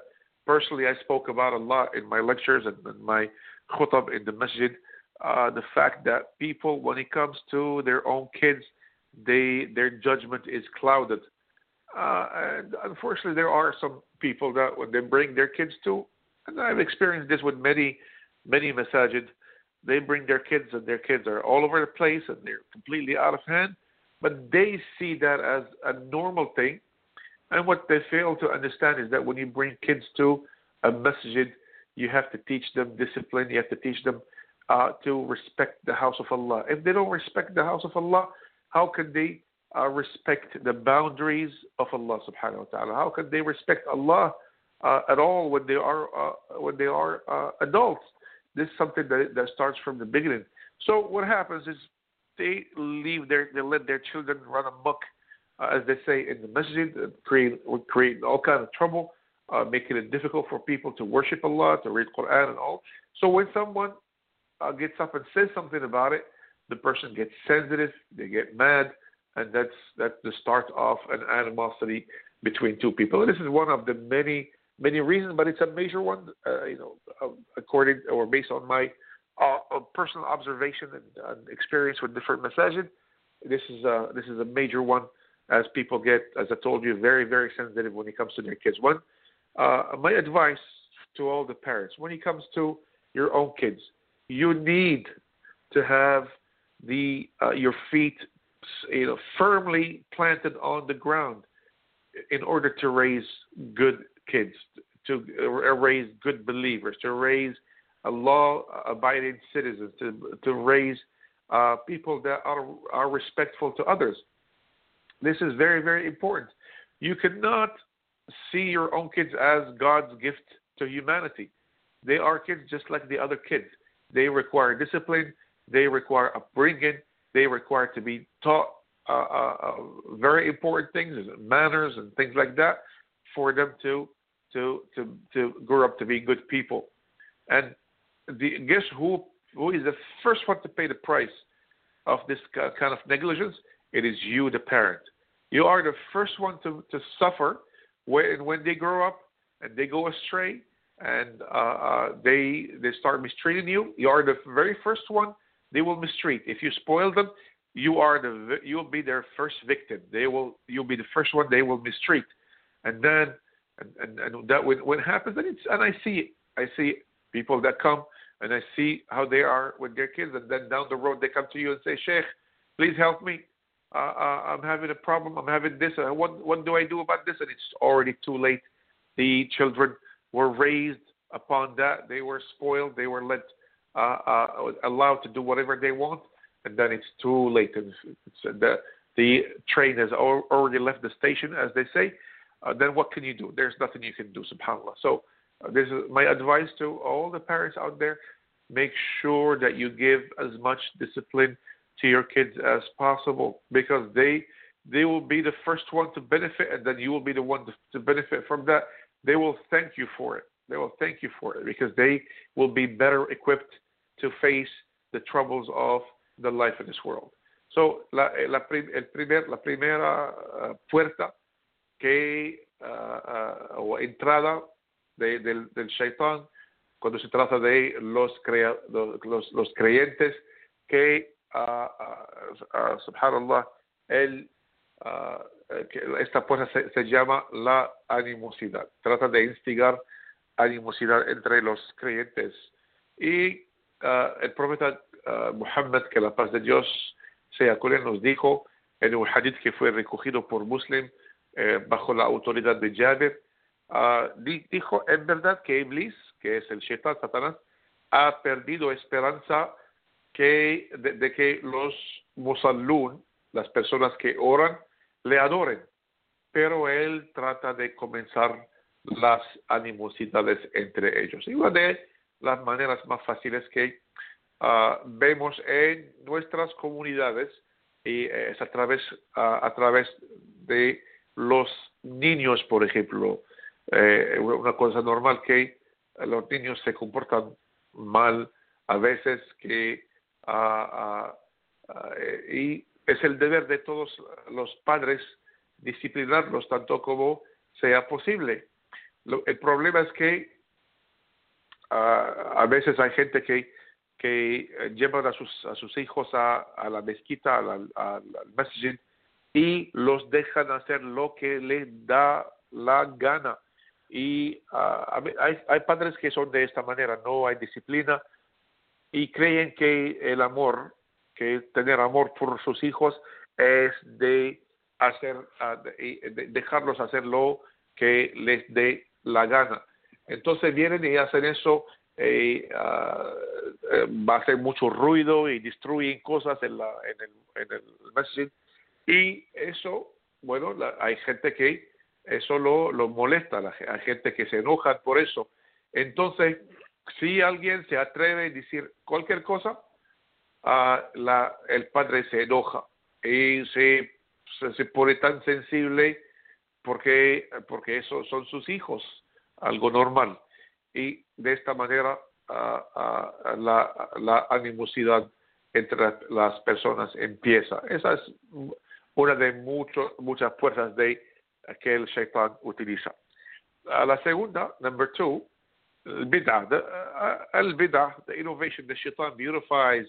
[SPEAKER 2] personally I spoke about a lot in my lectures and in my khutab in the masjid. Uh, the fact that people, when it comes to their own kids, they their judgment is clouded. Uh, and unfortunately, there are some people that when they bring their kids to, and I've experienced this with many, many masajid, they bring their kids and their kids are all over the place and they're completely out of hand, but they see that as a normal thing and what they fail to understand is that when you bring kids to a masjid, you have to teach them discipline. You have to teach them uh, to respect the house of Allah. If they don't respect the house of Allah, how can they uh, respect the boundaries of Allah subhanahu wa ta'ala? How can they respect Allah uh, at all when they are uh, when they are uh, adults? This is something that, that starts from the beginning. So what happens is they leave their they let their children run amok uh, as they say in the masjid, uh, create, would create all kind of trouble, uh, making it difficult for people to worship Allah, to read Quran and all. So when someone uh, gets up and says something about it, the person gets sensitive, they get mad, and that's that's the start of an animosity between two people. And this is one of the many many reasons, but it's a major one. Uh, you know, uh, according or based on my uh, personal observation and, experience with different masajid, this is a, this is a major one as people get, as I told you, very, very sensitive when it comes to their kids. One, uh, my advice to all the parents, when it comes to your own kids, you need to have the uh, your feet you know firmly planted on the ground in order to raise good kids, to raise good believers, to raise a law-abiding citizens, to to raise uh, people that are are respectful to others. This is very very important. You cannot see your own kids as God's gift to humanity. They are kids just like the other kids. They require discipline. They require upbringing. They require to be taught uh, uh, uh, very important things, manners and things like that, for them to to to to grow up to be good people. And the, guess who who is the first one to pay the price of this kind of negligence? It is you, the parent. You are the first one to, to suffer when when they grow up and they go astray and uh, uh, they they start mistreating you. You are the very first one they will mistreat. If you spoil them, you are the you'll be their first victim. They will you'll be the first one they will mistreat, and then and and, and that when when happens, and it's and I see I see people that come and I see how they are with their kids, and then down the road they come to you and say, Sheikh, please help me. Uh, uh, I'm having a problem. I'm having this. Uh, what what do I do about this? And it's already too late. The children were raised upon that. They were spoiled. They were let uh, uh, allowed to do whatever they want, and then it's too late. It's, the the train has already left the station, as they say. Uh, then what can you do? There's nothing you can do, subhanallah. So uh, this is my advice to all the parents out there. Make sure that you give as much discipline to your kids as possible because they they will be the first one to benefit and then you will be the one to, to benefit from that. They will thank you for it. They will thank you for it because they will be better equipped to face the troubles of the life in this world. So, la, la, el primer, la primera uh, puerta que, uh, uh, o entrada de, del, del shaitán cuando se trata de los, crea, los, los creyentes que, subhanallah, el, esta puerta se, se llama la animosidad. Trata de instigar animosidad entre los creyentes. Y uh, el profeta uh, Muhammad, que la paz de Dios sea con él, nos dijo en un hadith que fue recogido por Muslim eh, bajo la autoridad de Jabir, uh, dijo en verdad que Iblis, que es el Shaitan, Satanás, ha perdido esperanza que, de, que los musallun, las personas que oran, le adoren. Pero él trata de comenzar las animosidades entre ellos. Y una de las maneras más fáciles que uh, vemos en nuestras comunidades y es a través, a través de los niños, por ejemplo. Eh, una cosa normal que los niños se comportan mal a veces que uh, y es el deber de todos los padres disciplinarlos tanto como sea posible el problema es que a veces hay gente que, que llevan a sus, a sus hijos a, a la mezquita, al, masjid, y los dejan hacer lo que les da la gana. Y uh, hay, hay padres que son de esta manera, no hay disciplina y creen que el amor, que tener amor por sus hijos es de hacer, de, de dejarlos hacer lo que les dé la gana. Entonces vienen y hacen eso, eh, uh, hacer mucho ruido y destruyen cosas en, la, en, el, en el masjid. Y eso, bueno, la, hay gente que eso lo, lo molesta, la, hay gente que se enoja por eso. Entonces, si alguien se atreve a decir cualquier cosa, uh, la, el padre se enoja y se, se, pone tan sensible porque, porque eso son sus hijos, algo normal. Y de esta manera uh, uh, la, la, animosidad entre las personas empieza. Esa es una de mucho, muchas fuerzas de que el shaitan utiliza. La segunda, number two, The, bid'ah, the innovation, the shaitan beautifies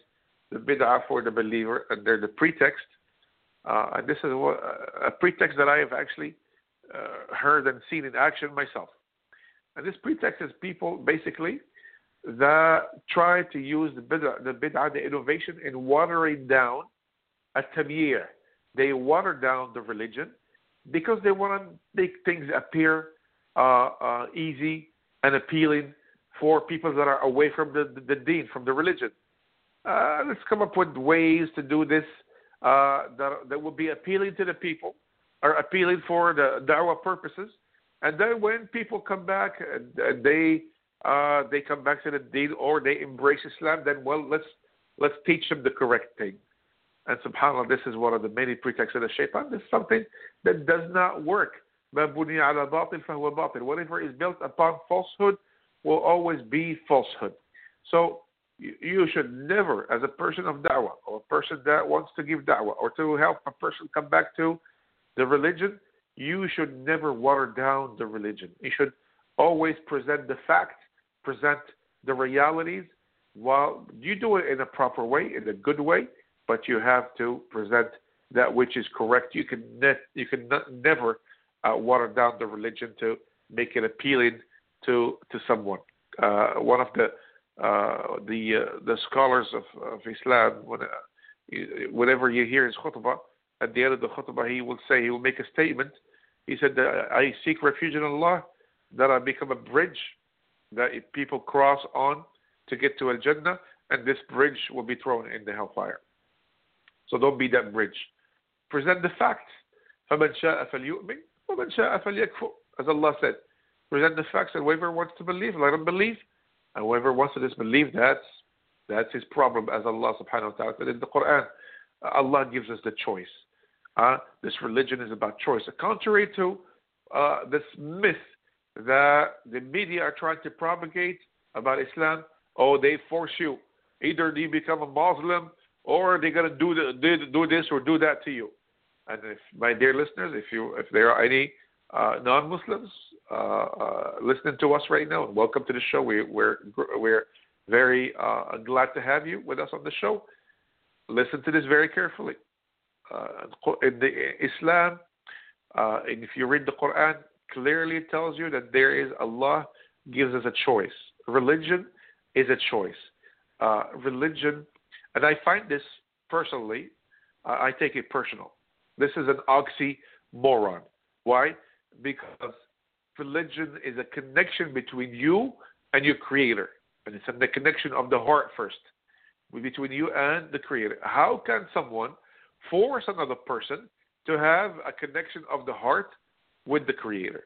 [SPEAKER 2] the bid'ah for the believer under the pretext. Uh, and this is a pretext that I have actually uh, heard and seen in action myself. And this pretext is people basically that try to use the bid'ah, the bid'ah, the innovation in watering down a tamir. They water down the religion because they want to make things appear uh, uh, easy and appealing for people that are away from the, the, the deen, from the religion. Uh, let's come up with ways to do this uh, that, that will be appealing to the people or appealing for the da'wah purposes. And then when people come back, and they uh, they come back to the deen or they embrace Islam, then well, let's let's teach them the correct thing. And subhanAllah, this is one of the many pretexts of the shaitan. This is something that does not work. Whatever is built upon falsehood will always be falsehood. So you should never, as a person of da'wah, or a person that wants to give da'wah, or to help a person come back to the religion, you should never water down the religion. You should always present the facts, present the realities, while you do it in a proper way, in a good way, but you have to present that which is correct. You can ne- you can never uh, water down the religion to make it appealing to to someone. Uh, one of the uh, the uh, the scholars of, of Islam, when, uh, whenever you hear his khutbah, at the end of the khutbah, he will say he will make a statement. He said that I seek refuge in Allah, that I become a bridge that people cross on to get to Al Jannah, and this bridge will be thrown in the hellfire. So don't be that bridge. Present the facts. فَمَنْ شَاءَ فَلْيُؤْمِنْ وَمَنْ شَاءَ فَلْيَكْفُرْ As Allah said, present the facts, and whoever wants to believe, let him believe. And whoever wants to disbelieve, that's, that's his problem, as Allah subhanahu wa ta'ala said in the Quran. Allah gives us the choice. Uh, this religion is about choice. Contrary to uh, this myth that the media are trying to propagate about Islam, oh, they force you. Either you become a Muslim or they're going to do, the, do this or do that to you. And if, my dear listeners, if you if there are any uh, non-Muslims uh, uh, listening to us right now, welcome to the show. We, we're we're very uh, glad to have you with us on the show. Listen to this very carefully. Uh, in the Islam, uh, and if you read the Quran, clearly it tells you that there is Allah gives us a choice. Religion is a choice. religion and I find this personally, I take it personal. This is an oxymoron. Why? Because religion is a connection between you and your creator. And it's the connection of the heart first, between you and the creator. How can someone force another person to have a connection of the heart with the creator?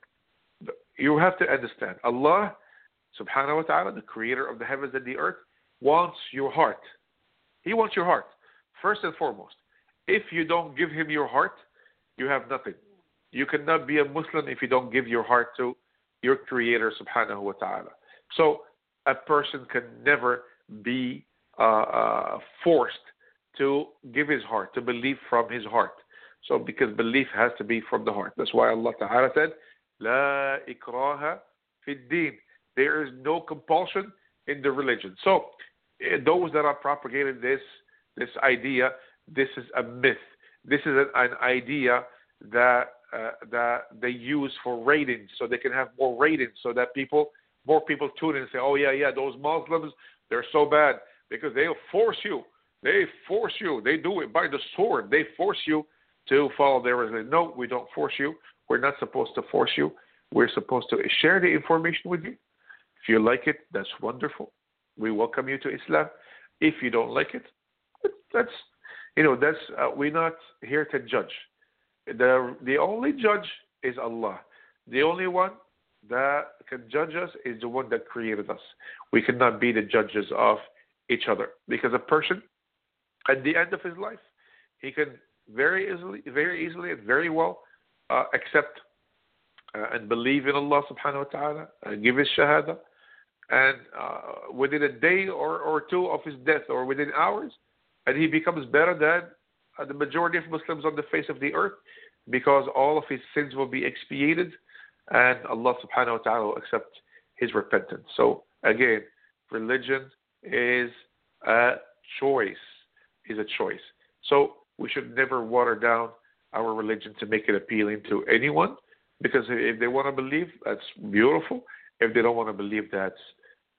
[SPEAKER 2] You have to understand Allah subhanahu wa ta'ala, the creator of the heavens and the earth, wants your heart. He wants your heart, first and foremost. If you don't give him your heart, you have nothing. You cannot be a Muslim if you don't give your heart to your Creator, subhanahu wa ta'ala. So a person can never be uh, uh, forced to give his heart, to believe from his heart. So because belief has to be from the heart. That's why Allah Ta'ala said, La ikraha fid din. There is no compulsion in the religion. So Eh, those that are propagating this this idea, this is a myth. This is an, an idea that uh, that they use for ratings, so they can have more ratings, so that people more people tune in and say, "Oh yeah, yeah, those Muslims, they're so bad because they'll force you. They force you. They do it by the sword. They force you to follow their religion." No, we don't force you. We're not supposed to force you. We're supposed to share the information with you. If you like it, that's wonderful. We welcome you to Islam. If you don't like it, that's you know that's uh, we're not here to judge. The the only judge is Allah. The only one that can judge us is the one that created us. We cannot be the judges of each other because a person at the end of his life he can very easily, very easily and very well uh, accept uh, and believe in Allah subhanahu wa ta'ala and give his shahada and uh, within a day or, or two of his death, or within hours, and he becomes better than uh, the majority of Muslims on the face of the earth, because all of his sins will be expiated, and Allah subhanahu wa ta'ala will accept his repentance. So again, religion is a choice, is a choice. So we should never water down our religion to make it appealing to anyone, because if they want to believe, that's beautiful. If they don't want to believe, that's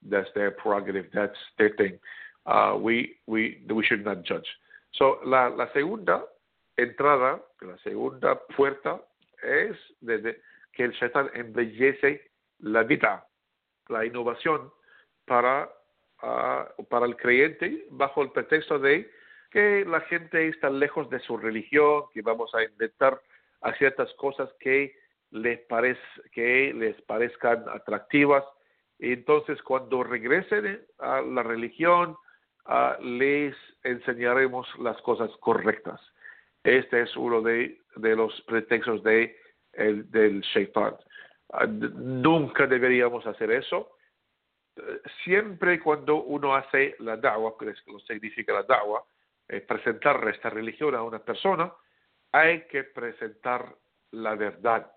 [SPEAKER 2] That's their prerogative. That's their thing. Uh, we, we, we should not judge. So, la, la segunda entrada, la segunda puerta es desde que el Shaitan embellece la vida, la innovación para, uh, para el creyente bajo el pretexto de que la gente está lejos de su religión, que vamos a inventar a ciertas cosas que les, parez, que les parezcan atractivas. Y entonces, cuando regresen a la religión, uh, les enseñaremos las cosas correctas. Este es uno de, de los pretextos de, el, del shaitan. Uh, nunca deberíamos hacer eso. Siempre cuando uno hace la da'wah, que es lo que significa la da'wah, eh, presentar esta religión a una persona, hay que presentar la verdad.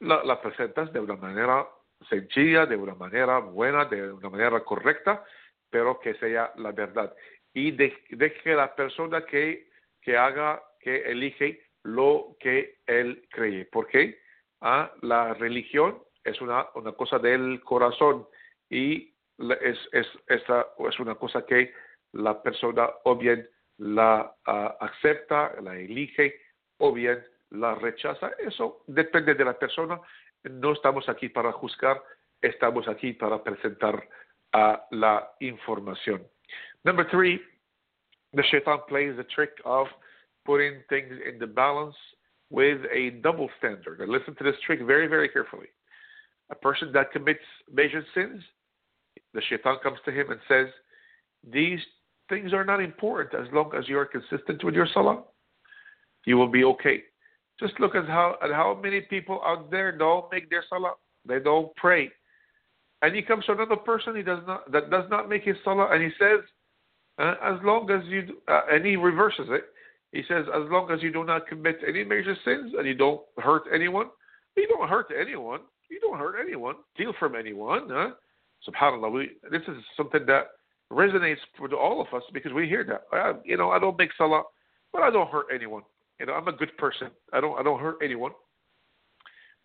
[SPEAKER 2] La, la, presentas de una manera sencilla, de una manera buena, de una manera correcta, pero que sea la verdad. Y deje de la persona que, que haga, que elige lo que él cree. ¿Por qué? Ah, la religión es una, una cosa del corazón y es, es, es una cosa que la persona o bien la uh, acepta, la elige o bien la rechaza. Eso depende de la persona. No estamos aquí para juzgar, estamos aquí para presentar uh, la información. Number three, the shaitan plays the trick of putting things in the balance with a double standard. And listen to this trick very, very carefully. A person that commits major sins, the shaitan comes to him and says, These things are not important as long as you are consistent with your salah. You will be okay. Just look at how at how many people out there don't make their salah. They don't pray. And he comes to another person he does not that does not make his salah, and he says, uh, as long as you uh, and he reverses it. He says, as long as you do not commit any major sins and you don't hurt anyone, you don't hurt anyone. You don't hurt anyone. Steal from anyone. Huh? Subhanallah. We, this is something that resonates for all of us because we hear that. I, you know, I don't make salah, but I don't hurt anyone. You know, I'm a good person. I don't I don't hurt anyone.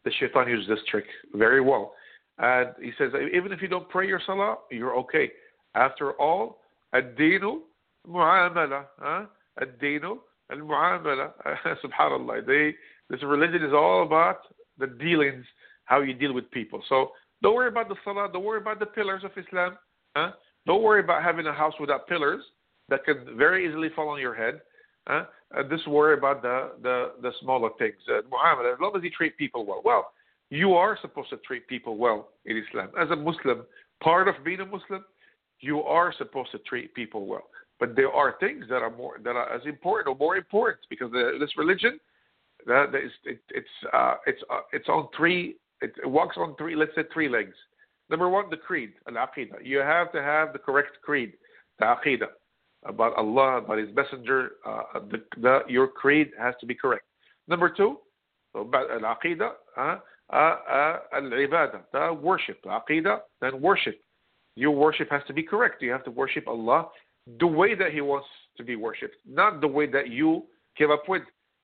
[SPEAKER 2] The shaitan uses this trick very well. And he says, even if you don't pray your salah, you're okay. After all, ad-dinu mu'amala. Huh? Ad-dinu al-mu'amala. Subhanallah. They, this religion is all about the dealings, how you deal with people. So don't worry about the salah. Don't worry about the pillars of Islam. Huh? Don't worry about having a house without pillars that can very easily fall on your head. Uh, and just worry about the, the, the smaller things. Uh, as long as you treat people well. Well, you are supposed to treat people well in Islam. As a Muslim, part of being a Muslim, you are supposed to treat people well. But there are things that are more that are as important or more important because the, this religion, that is, it, it's uh, it's uh, it's on three. It, walks on three. Let's say three legs. Number one, the creed, al-aqidah. You have to have the correct creed, the aqidah, about Allah, about His Messenger. Uh, the, the, your creed has to be correct. Number two, al-aqidah, uh, al-ibadah, worship, aqidah, then worship. Your worship has to be correct. You have to worship Allah the way that He wants to be worshipped, not the way that you came up with.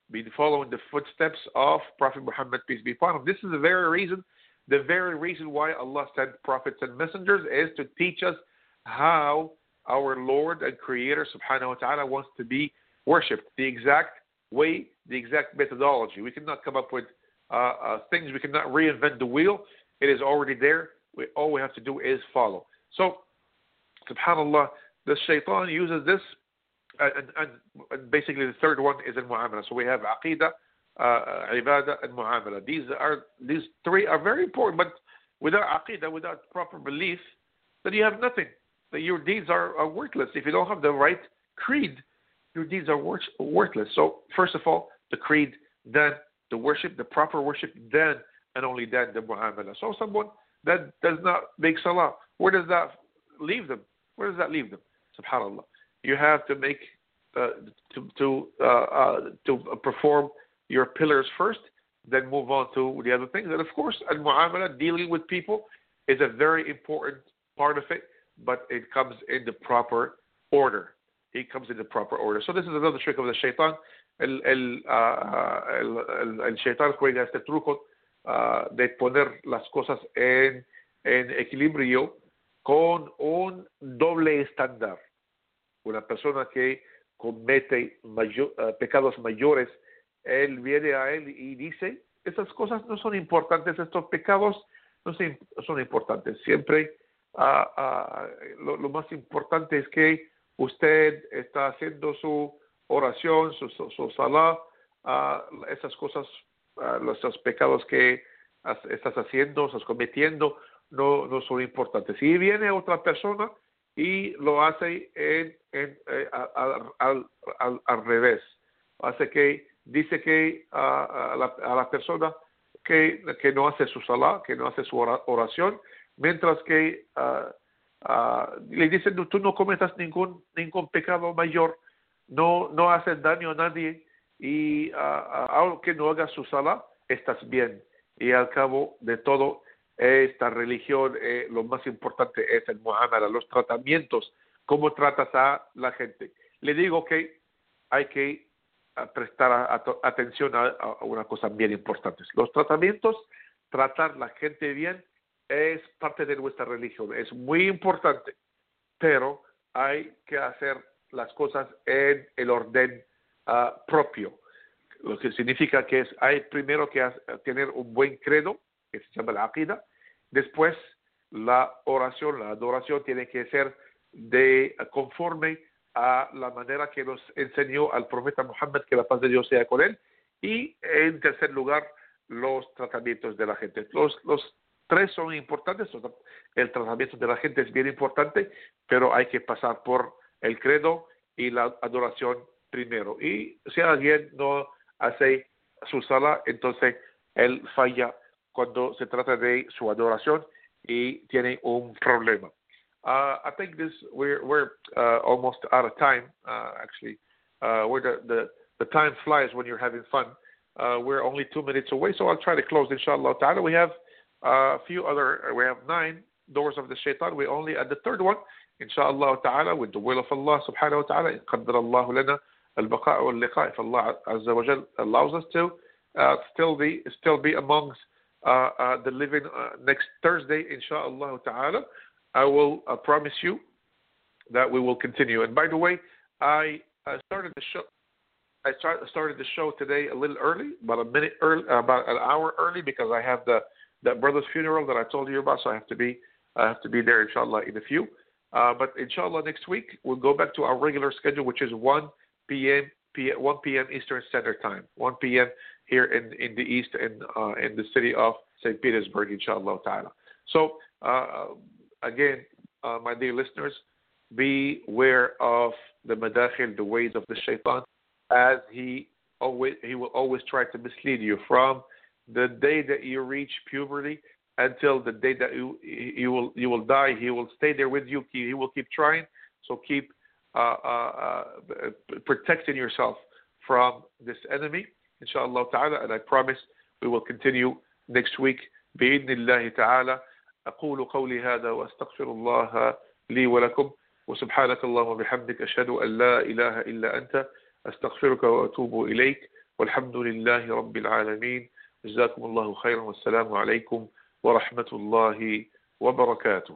[SPEAKER 2] Be following the footsteps of Prophet Muhammad, peace be upon him. This is the very reason the very reason why Allah sent prophets and messengers is to teach us how our Lord and Creator subhanahu wa ta'ala wants to be worshipped. The exact way, the exact methodology. We cannot come up with uh, uh, things, we cannot reinvent the wheel. It is already there. We, all we have to do is follow. So, subhanAllah, the shaitan uses this, and, and, and basically the third one is in mu'amala. So we have aqidah, uh, ibadah, and muamala. These are these three are very important. But without aqidah, without proper belief, then you have nothing. That your deeds are, are worthless. If you don't have the right creed, your deeds are wor- worthless. So first of all, the creed, then the worship, the proper worship, then and only then the muamala. So someone that does not make salah, where does that leave them? Where does that leave them? Subhanallah. You have to make uh, to to uh, uh, to perform your pillars first, then move on to the other things. And of course, al muamala, dealing with people, is a very important part of it, but it comes in the proper order. It comes in the proper order. So this is another trick of the shaitan. El, el, uh, el, el, shaitan juega este truco uh, de poner las cosas en, en equilibrio con un doble estándar. Una persona que comete pecados mayores, él viene a él y dice, esas cosas no son importantes, estos pecados no son, importantes. Siempre lo, lo, más importante es que usted está haciendo su oración, su, su, su esas cosas, esos pecados que estás haciendo, estás cometiendo, no, no son importantes. Si viene otra persona y lo hace en, en, eh, al, al, al, al, revés, hace que dice que a, la, a la persona que, que, no hace su salah, que no hace su oración, mientras que uh, uh, le dicen tú no cometas ningún ningún pecado mayor, no no haces daño a nadie y uh, aunque no hagas su salah, estás bien. Y al cabo de todo, esta religión, eh, lo más importante es el Muhammad, los tratamientos, cómo tratas a la gente. Le digo que hay que prestar a, a, atención a, a, una cosa bien importante. Los tratamientos, tratar la gente bien, es parte de nuestra religión, es muy importante, pero hay que hacer las cosas en el orden uh, propio, lo que significa que es, hay primero que tener un buen credo, que se llama la aqida, después la oración, la adoración tiene que ser de conforme a la manera que nos enseñó al profeta Muhammad, que la paz de Dios sea con él, y en tercer lugar, los tratamientos de la gente. Los, los tres son importantes, el tratamiento de la gente es bien importante, pero hay que pasar por el credo y la adoración primero. Y si alguien no hace su salah, entonces él falla cuando se trata de su adoración y tiene un problema. Uh, I think this we're we're uh, almost out of time. Uh, actually, uh, where the, the the time flies when you're having fun. Uh, we're only two minutes away, so I'll try to close. Inshallah ta'ala. We have a few other. We have nine doors of the shaitan. We're only at the third one. Inshallah ta'ala, with the will of Allah subhanahu wa ta'ala. قدر الله لنا البقاء واللقاء. If Allah Azza wa Jal allows us to uh, still be still be amongst uh, uh, the living uh, next Thursday, inshallah ta'ala. I will promise you that we will continue. And by the way, I started the show. I start, started the show today a little early, about a minute early, about an hour early, because I have the that brother's funeral that I told you about. So I have to be I have to be there, inshallah, in a few. Uh, but inshallah, next week we'll go back to our regular schedule, which is 1 p.m. 1 p.m. Eastern Standard Time, 1 p.m. here in, in the east in uh, in the city of St. Petersburg, inshallah ta'ala. So uh, again, uh, my dear listeners, be aware of the madakhil, the ways of the shaitan, as he always he will always try to mislead you from the day that you reach puberty until the day that you you will you will die. He will stay there with you. He will keep trying. So keep uh, uh, uh, protecting yourself from this enemy, inshallah ta'ala. And I promise we will continue next week بإذن الله تعالى أقول قولي هذا وأستغفر الله لي ولكم وسبحانك اللهم وبحمدك أشهد أن لا إله إلا أنت أستغفرك وأتوب إليك والحمد لله رب العالمين جزاكم الله خيرا والسلام عليكم ورحمة الله وبركاته.